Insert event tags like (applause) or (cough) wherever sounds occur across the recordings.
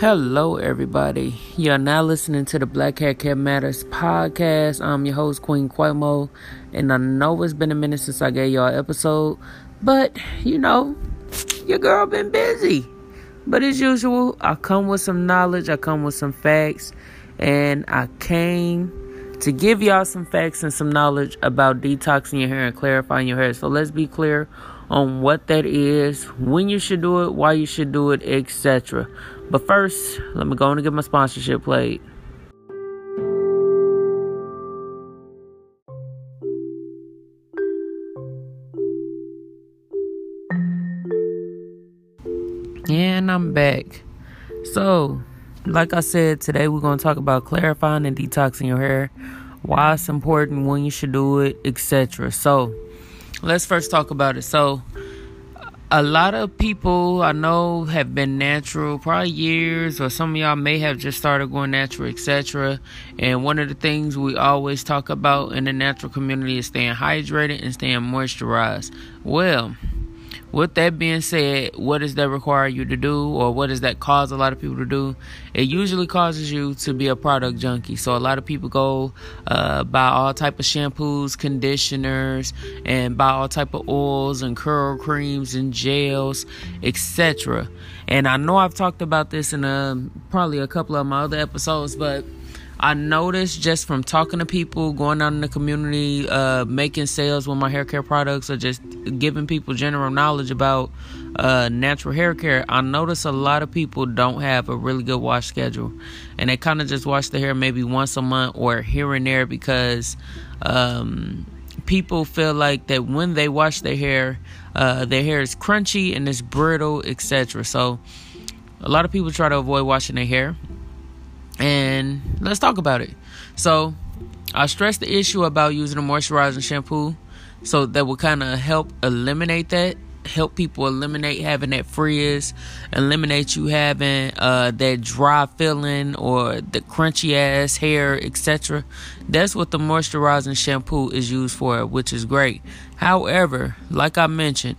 Hello, everybody. You're now listening to the Black Hair Care Matters podcast. I'm your host, Queen Quamo, and I know it's been a minute since I gave y'all an episode, but you know, your girl been busy. But as usual, I come with some knowledge, I come with some facts, and I came to give y'all some facts and some knowledge about detoxing your hair and clarifying your hair. So let's be clear on what that is, when you should do it, why you should do it, etc. But first, let me go on and get my sponsorship played. And I'm back. So, like I said, today we're going to talk about clarifying and detoxing your hair, why it's important, when you should do it, etc. So, let's first talk about it. So, a lot of people I know have been natural probably years, or some of y'all may have just started going natural, etc. And one of the things we always talk about in the natural community is staying hydrated and staying moisturized. Well, with that being said, what does that require you to do, or what does that cause a lot of people to do? It usually causes you to be a product junkie. So a lot of people go uh, buy all type of shampoos, conditioners, and buy all type of oils and curl creams and gels, etc. And I know I've talked about this in um, probably a couple of my other episodes, but I noticed just from talking to people, going out in the community, uh, making sales with my hair care products, or just giving people general knowledge about uh, natural hair care, I notice a lot of people don't have a really good wash schedule, and they kind of just wash their hair maybe once a month or here and there because um, people feel like that when they wash their hair, uh, their hair is crunchy and it's brittle, etc. So a lot of people try to avoid washing their hair and let's talk about it. So, I stress the issue about using a moisturizing shampoo, so that will kind of help eliminate that, help people eliminate having that frizz, eliminate you having uh, that dry feeling or the crunchy ass hair, etc. That's what the moisturizing shampoo is used for, which is great. However, like I mentioned,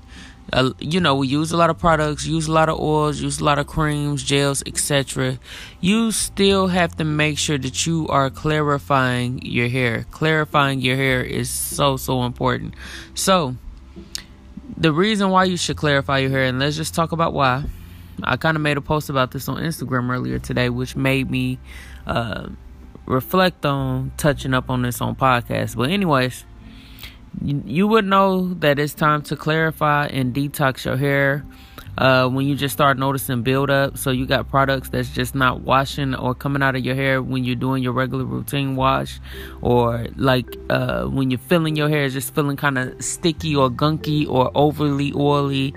uh, you know, we use a lot of products, use a lot of oils, use a lot of creams, gels, etc. You still have to make sure that you are clarifying your hair. Clarifying your hair is so, so important. So, the reason why you should clarify your hair, and let's just talk about why. I kind of made a post about this on Instagram earlier today, which made me uh, reflect on touching up on this on podcast. But, anyways you would know that it's time to clarify and detox your hair uh, when you just start noticing buildup. So you got products that's just not washing or coming out of your hair when you're doing your regular routine wash, or like uh, when you're feeling your hair is just feeling kind of sticky or gunky or overly oily,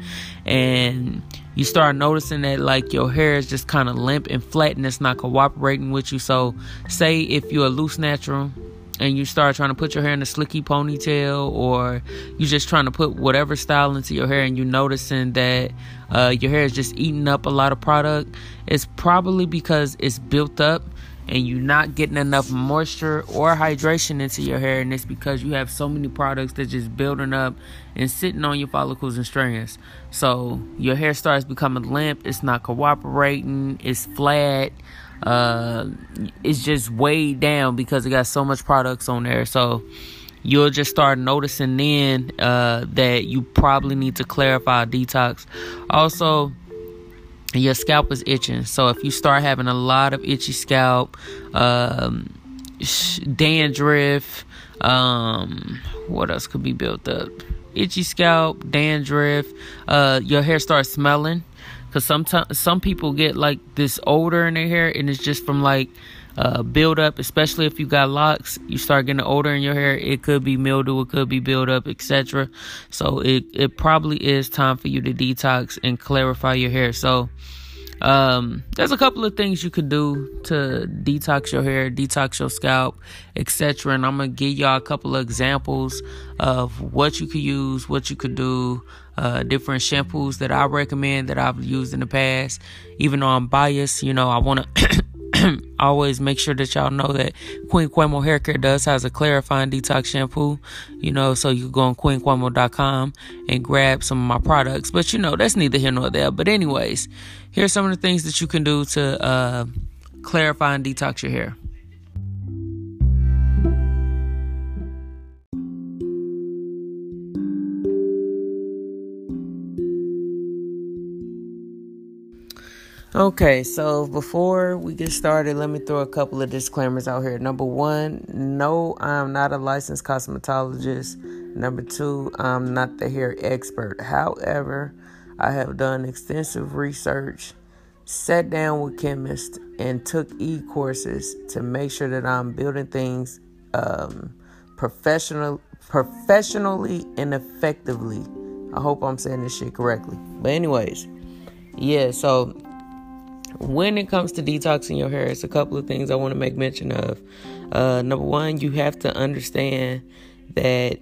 and you start noticing that like your hair is just kind of limp and flat and it's not cooperating with you. So say if you're a loose natural and you start trying to put your hair in a slicky ponytail or you're just trying to put whatever style into your hair and you're noticing that uh, your hair is just eating up a lot of product it's probably because it's built up and you're not getting enough moisture or hydration into your hair and it's because you have so many products that just building up and sitting on your follicles and strands. So your hair starts becoming limp it's not cooperating it's flat uh, it's just weighed down because it got so much products on there. So you'll just start noticing then uh, that you probably need to clarify detox. Also, your scalp is itching. So if you start having a lot of itchy scalp, um, dandruff, um, what else could be built up? Itchy scalp, dandruff, uh, your hair starts smelling because sometimes some people get like this odor in their hair and it's just from like uh, build up especially if you got locks you start getting odor in your hair it could be mildew it could be build up etc so it it probably is time for you to detox and clarify your hair so um, there's a couple of things you could do to detox your hair, detox your scalp, etc. And I'm gonna give y'all a couple of examples of what you could use, what you could do, uh, different shampoos that I recommend that I've used in the past. Even though I'm biased, you know, I wanna (coughs) always make sure that y'all know that Queen Quamo Hair Care does has a clarifying detox shampoo, you know, so you go on queenquamo.com and grab some of my products. But you know, that's neither here nor there. But anyways, here's some of the things that you can do to uh, clarify and detox your hair. Okay, so before we get started, let me throw a couple of disclaimers out here. Number one, no, I'm not a licensed cosmetologist. Number two, I'm not the hair expert. However, I have done extensive research, sat down with chemists, and took e courses to make sure that I'm building things um, professional, professionally and effectively. I hope I'm saying this shit correctly. But anyways, yeah, so when it comes to detoxing your hair, it's a couple of things I want to make mention of. Uh, number one, you have to understand that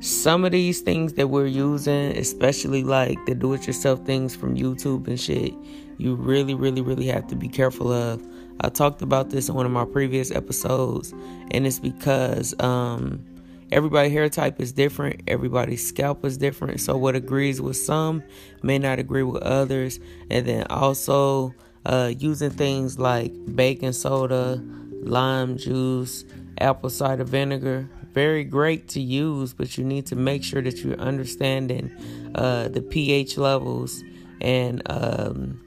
some of these things that we're using, especially like the do it yourself things from YouTube and shit, you really, really, really have to be careful of. I talked about this in one of my previous episodes, and it's because um, everybody hair type is different, everybody's scalp is different. So, what agrees with some may not agree with others, and then also uh, using things like baking soda, lime juice, apple cider vinegar. Very great to use, but you need to make sure that you're understanding uh, the pH levels and um,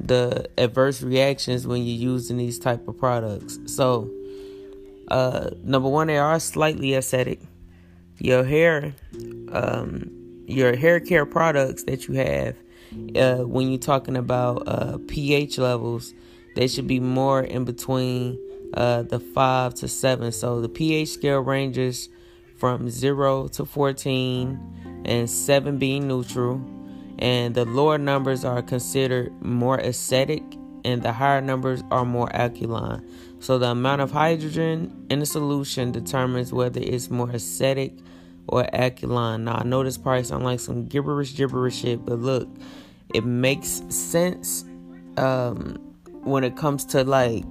the adverse reactions when you're using these type of products. So, uh, number one, they are slightly acidic. Your hair, um, your hair care products that you have uh, when you're talking about uh, pH levels, they should be more in between uh, the 5 to 7. So the pH scale ranges from 0 to 14, and 7 being neutral. And the lower numbers are considered more acidic, and the higher numbers are more alkaline. So the amount of hydrogen in the solution determines whether it's more acidic or alkaline. Now I know this probably sounds like some gibberish gibberish shit, but look, it makes sense um, when it comes to like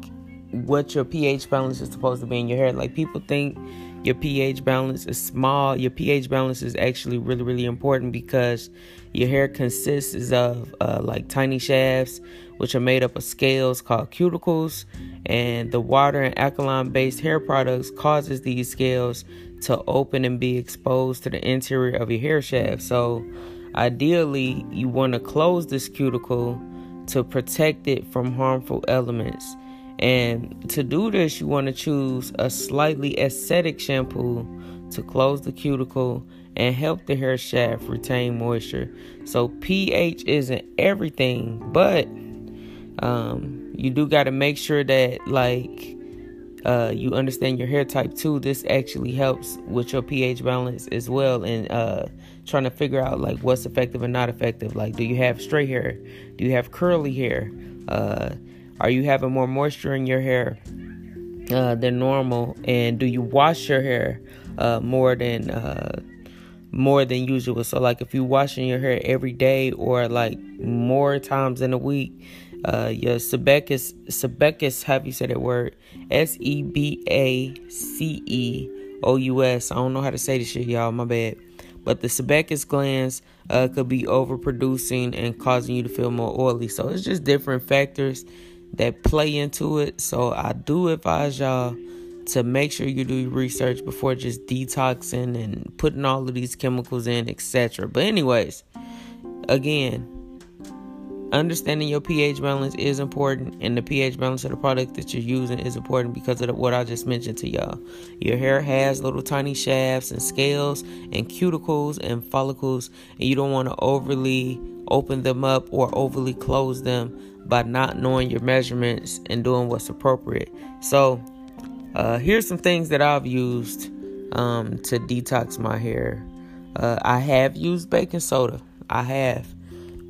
what your pH balance is supposed to be in your hair. Like people think your pH balance is small. Your pH balance is actually really, really important because your hair consists of uh, like tiny shafts, which are made up of scales called cuticles, and the water and alkaline-based hair products causes these scales to open and be exposed to the interior of your hair shaft. So Ideally, you want to close this cuticle to protect it from harmful elements. And to do this, you want to choose a slightly acidic shampoo to close the cuticle and help the hair shaft retain moisture. So pH isn't everything, but um, you do got to make sure that like uh, you understand your hair type too. This actually helps with your pH balance as well, and uh, trying to figure out like what's effective and not effective. Like, do you have straight hair? Do you have curly hair? Uh, are you having more moisture in your hair uh, than normal? And do you wash your hair uh, more than uh, more than usual? So, like, if you're washing your hair every day or like more times in a week, uh, your sebaceous, sebaceous, have you said that word? S E B A C E O U S. I don't know how to say this shit, y'all. My bad. But the sebaceous glands uh, could be overproducing and causing you to feel more oily. So it's just different factors that play into it. So I do advise y'all to make sure you do research before just detoxing and putting all of these chemicals in, etc. But anyways, again, understanding your pH balance is important, and the pH balance of the product that you're using is important because of what I just mentioned to y'all. Your hair has little tiny shafts and scales and cuticles and follicles, and you don't want to overly open them up or overly close them by not knowing your measurements and doing what's appropriate. So, uh, here's some things that I've used um, to detox my hair. Uh, I have used baking soda. I have.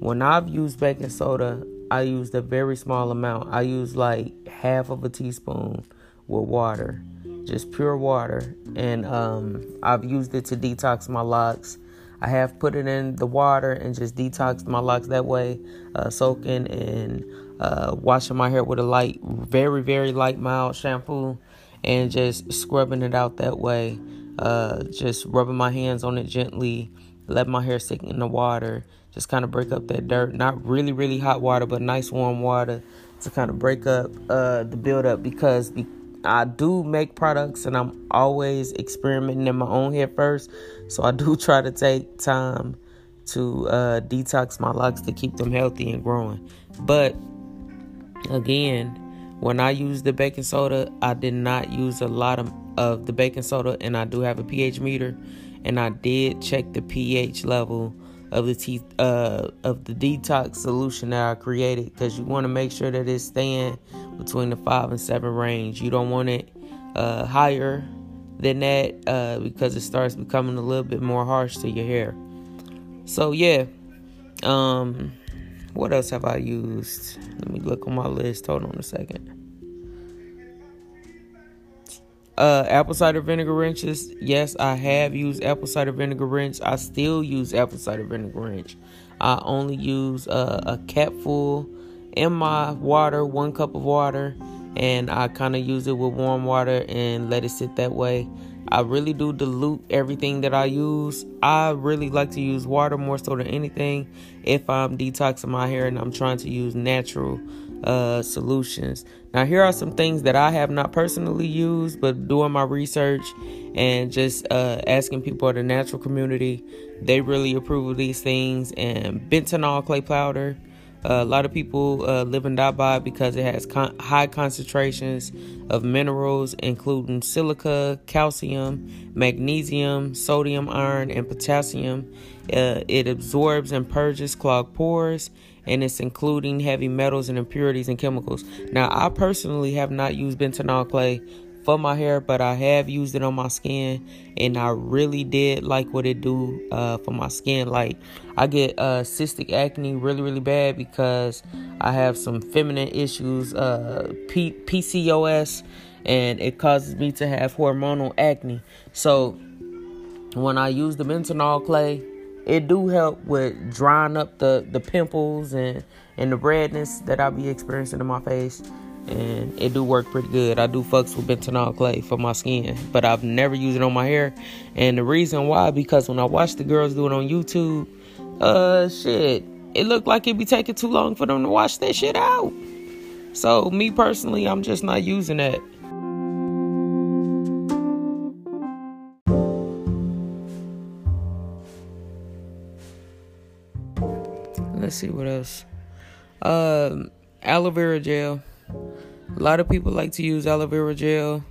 When I've used baking soda, I used a very small amount. I used like half of a teaspoon with water, just pure water. And um, I've used it to detox my locks. I have put it in the water and just detoxed my locks that way, uh, soaking and uh, washing my hair with a light, very, very light, mild shampoo, and just scrubbing it out that way. Uh, just rubbing my hands on it gently, let my hair sink in the water, just kind of break up that dirt. Not really, really hot water, but nice warm water to kind of break up uh, the buildup because I do make products and I'm always experimenting in my own hair first. So I do (laughs) try to take time to uh, detox my locks to keep them healthy and growing. But again, when I use the baking soda, I did not use a lot of, of the baking soda, and I do have a pH meter, and I did check the pH level of the teeth uh, of the detox solution that I created because you want to make sure that it's staying between the five and seven range. You don't want it uh, higher than that uh, because it starts becoming a little bit more harsh to your hair. So yeah, um, what else have I used? Let me look on my list. Hold on a second. Uh, apple cider vinegar rinses. Yes, I have used apple cider vinegar rinse. I still use apple cider vinegar rinse. I only use uh, a capful in my water, one cup of water, and I kind of use it with warm water and let it sit that way. I really do dilute everything that I use. I really like to use water more so than anything if I'm detoxing my hair and I'm trying to use natural uh, solutions. Now, here are some things that I have not personally used, but doing my research and just uh, asking people in the natural community, they really approve of these things. And bentonol clay powder uh, a lot of people uh, live and die by because it has con- high concentrations of minerals, including silica, calcium, magnesium, sodium, iron, and potassium. Uh, it absorbs and purges clogged pores, and it's including heavy metals and impurities and chemicals. Now, I personally have not used bentonol clay for my hair, but I have used it on my skin, and I really did like what it do uh, for my skin. Like I get uh, cystic acne really, really bad because I have some feminine issues, uh, P- PCOS, and it causes me to have hormonal acne. So when I use the bentonol clay, it do help with drying up the the pimples and and the redness that I be experiencing in my face and it do work pretty good. I do fucks with bentonol clay for my skin, but I've never used it on my hair. And the reason why, because when I watch the girls do it on YouTube, uh, shit, it looked like it'd be taking too long for them to wash that shit out. So me personally, I'm just not using that. See what else. Um, aloe vera gel. A lot of people like to use aloe vera gel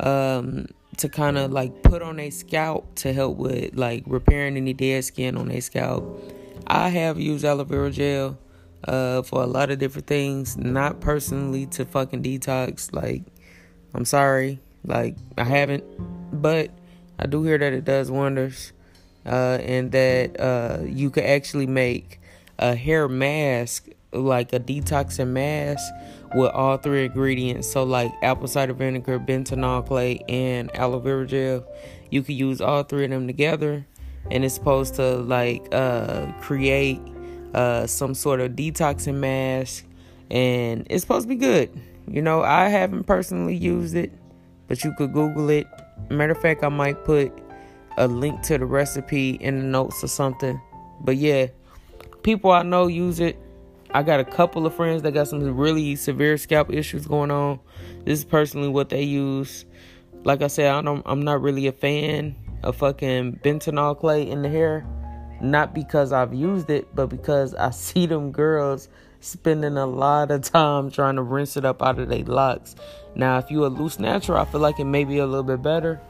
um, to kind of like put on a scalp to help with like repairing any dead skin on a scalp. I have used aloe vera gel uh, for a lot of different things, not personally to fucking detox. Like, I'm sorry, like I haven't, but I do hear that it does wonders, uh, and that uh, you could actually make a hair mask like a detoxing mask with all three ingredients. So like apple cider vinegar, bentonol clay, and aloe vera gel. You can use all three of them together, and it's supposed to like uh, create uh, some sort of detoxing mask, and it's supposed to be good. You know, I haven't personally used it, but you could Google it. Matter of fact, I might put a link to the recipe in the notes or something. But yeah, people I know use it I got a couple of friends that got some really severe scalp issues going on. This is personally what they use. Like I said, I don't, I'm not really a fan of fucking bentonol clay in the hair. Not because I've used it, but because I (laughs) see them girls spending a lot of time trying to rinse it up out of their locks. Now, if you a loose natural, I feel like it may be a little bit better,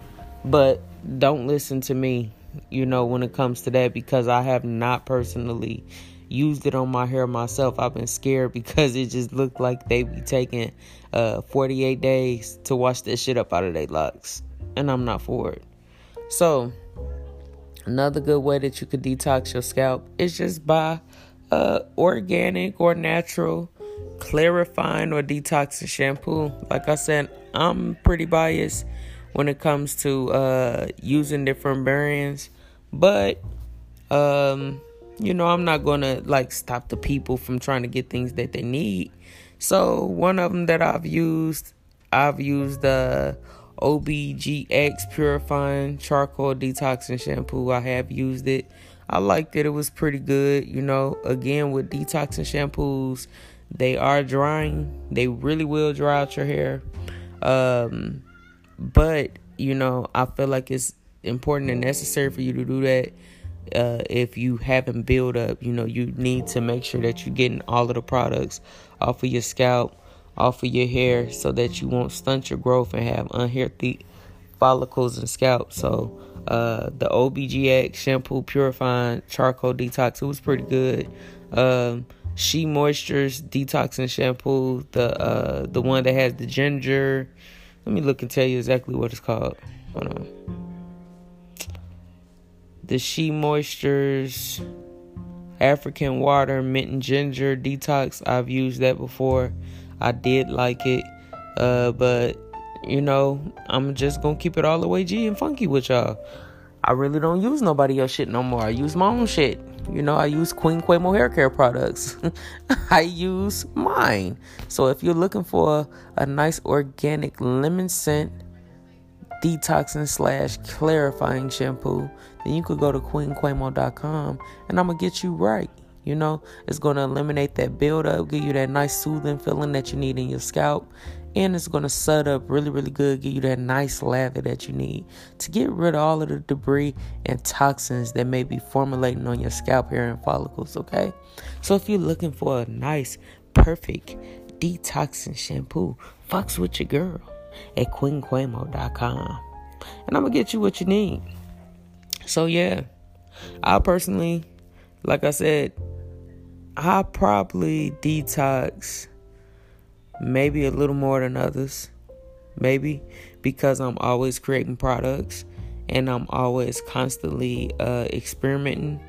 but don't listen to me, you know, when it comes to that because I have not personally used it on my hair myself. I've been scared (laughs) because it just looked like they be taking uh 48 days to wash that shit up out of their locks. And I'm not for it. So another good way that you could detox your scalp is just by uh organic or natural clarifying or detoxing shampoo. Like I said, I'm pretty biased when it comes to uh using different brands. But um you know, I'm not gonna like stop the people from trying to get things that they need. So one of them that I've used, I've used the OBGX Purifying Charcoal Detoxing Shampoo. I have used it. I liked it. It was pretty good. You know, again with detoxing shampoos, they are drying. They really will dry out your hair. Um, but you know, I feel like it's important and necessary for you to do that. Uh, if you haven't built up, you know, you need to make sure that you're getting all of the products off of your scalp, off of your hair, so that you won't stunt your growth and have unhealthy follicles and scalp. So, uh, the OBGX shampoo purifying charcoal detox, it was pretty good. Um, SheaMoisture's detoxing shampoo, the uh the one that has the ginger. Let me look and tell you exactly what it's called. Hold on. The SheaMoisture's African Water Mint and Ginger Detox. I've used that before. I did like it. Uh, but you know, I'm just gonna keep it all the way G and funky with y'all. I really don't use nobody else shit no more. I use my own shit. You know, I use Queen Quamo hair care products. (laughs) I use mine. So if you're looking for a, a nice organic lemon scent detoxing slash clarifying shampoo, then you could go to queenquamo.com and I'm gonna get you right. You know, it's gonna eliminate that buildup, give you that nice soothing feeling that you need in your scalp, and it's going to set up really, really good, give you that nice lather that you need to get rid of all of the debris and toxins that may be formulating on your scalp hair and follicles. Okay, so if you're looking for a nice, perfect detoxing shampoo, fucks with your girl at queenquamo.com, and I'm gonna get you what you need. So yeah, I personally, like I said, I probably detox maybe a little more than others. Maybe because I'm always creating products and I'm always constantly uh, experimenting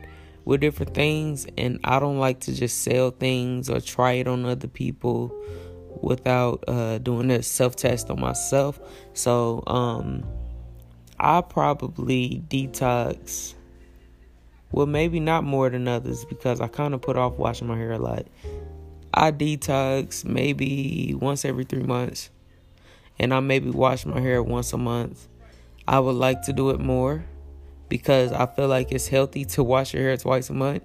with different things. And I don't like to just sell things or try it on other people without uh, doing a self test on myself. So um, I probably detox. Well, maybe not more than others because I kind of put off washing my hair a lot. I detox maybe once every three months, and I maybe wash my hair once a month. I would like to do it more because I feel like it's healthy to wash your hair twice a month,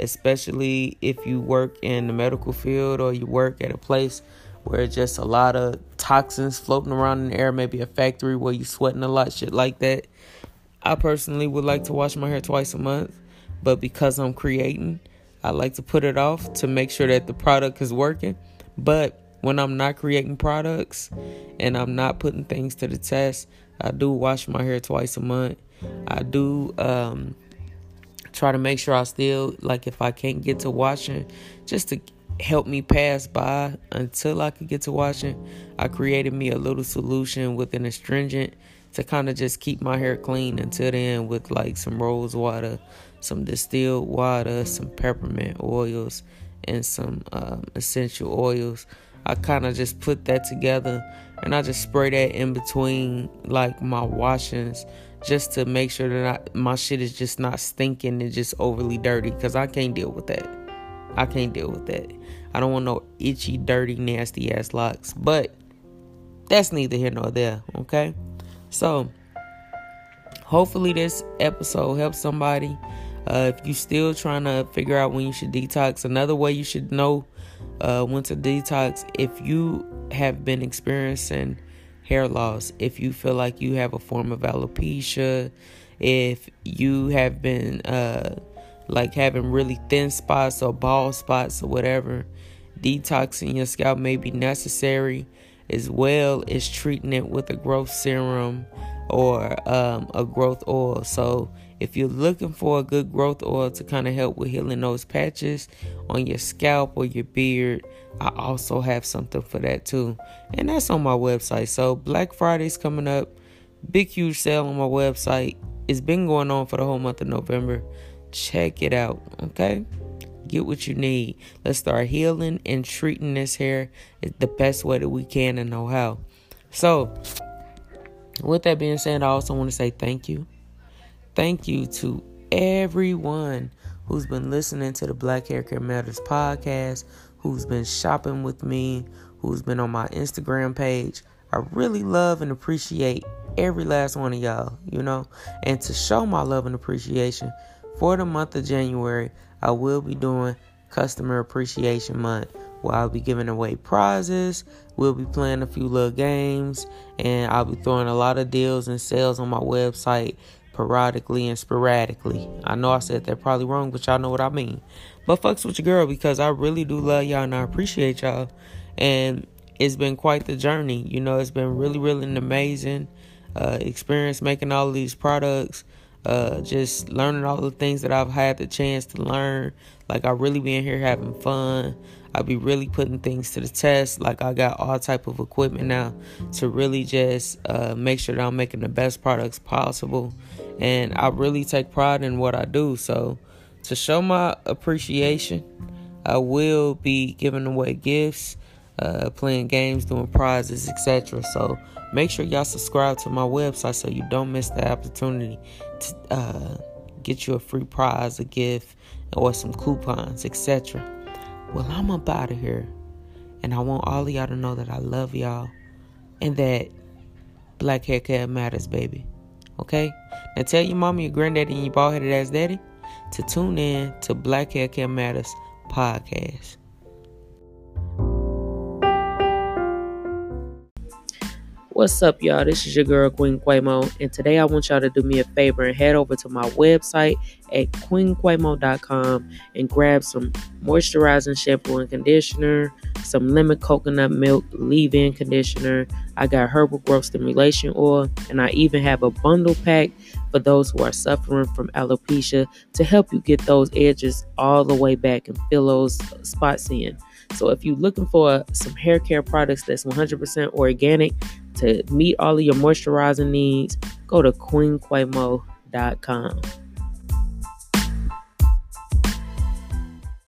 especially if you work in the medical field or you work at a place where just a lot of toxins floating around in the air, maybe a factory where you're sweating a lot, shit like that. I personally would like to wash my hair twice a month, but because I'm creating, I like to put it off to make sure that the product is working. But when I'm not creating products and I'm not putting things to the test, I do wash my hair twice a month. I do um, try to make sure I still, like, if I can't get to washing, just to help me pass by until I could get to washing, I created me a little solution with an astringent to kind of just keep my hair clean until then with like some rose water some distilled water, some peppermint oils, and some um, essential oils. I kind of just put that together and I just spray that in between like my washings just to make sure that I, my shit is just not stinking and just overly dirty because I can't deal with that. I can't deal with that. I don't want no itchy, dirty, nasty ass locks. But that's neither here nor there, okay? So, hopefully, this episode helps somebody. Uh, if you're still trying to figure out when you should detox, another way you should know uh, when to detox if you have been experiencing hair loss, if you feel like you have a form of alopecia, if you have been uh, like having really thin spots or bald spots or whatever, detoxing your scalp may be necessary as well as treating it with a growth serum or um, a growth oil. So if you're looking for a good growth oil to kind of help with healing those patches on your scalp or your beard, I also have something for that too. And that's on my website. So Black Friday's coming up. Big huge sale on my website. It's been going on for the whole month of November. Check it out, okay? Get what you need. Let's start healing and treating this hair the best way that we can and know how. So, with that being said, I also want to say thank you Thank you to everyone who's been listening to the Black Hair Care Matters podcast, who's been shopping with me, who's been on my Instagram page. I really love and appreciate every last one of y'all, you know. And to show my love and appreciation for the month of January, I will be doing Customer Appreciation Month where I'll be giving away prizes. We'll be playing a few little games, and I'll be throwing a lot of deals and sales on my website periodically and sporadically. I know I said that probably wrong, but y'all know what I mean. But fucks with your girl because I really do love y'all and I appreciate y'all. And it's been quite the journey. You know, it's been really, really an amazing uh, experience making all these products. Uh, just learning all the things that I've had the chance to learn. Like I really be in here having fun. I be really putting things to the test. Like I got all type of equipment now to really just uh, make sure that I'm making the best products possible. And I really take pride in what I do. So to show my appreciation, I will be giving away gifts, uh, playing games, doing prizes, etc. So make sure y'all subscribe to my website so you don't miss the opportunity to uh, get you a free prize, a gift, or some coupons, etc. Well, I'm up out of here. And I want all of y'all to know that I love y'all and that black hair care matters, baby. Okay? Now tell your mama, your granddaddy, and your bald headed ass daddy to tune in to Black Hair Care Matters podcast. What's up, y'all? This is your girl, Queen Quamo, and today I want y'all to do me a favor and head over to my website at queenquamo.com and grab some moisturizing shampoo and conditioner, some lemon coconut milk leave in conditioner. I got herbal growth stimulation oil, and I even have a bundle pack for those who are suffering from alopecia to help you get those edges all the way back and fill those spots in. So if you're looking for some hair care products that's 100% organic to meet all of your moisturizing needs, go to queenquamo.com.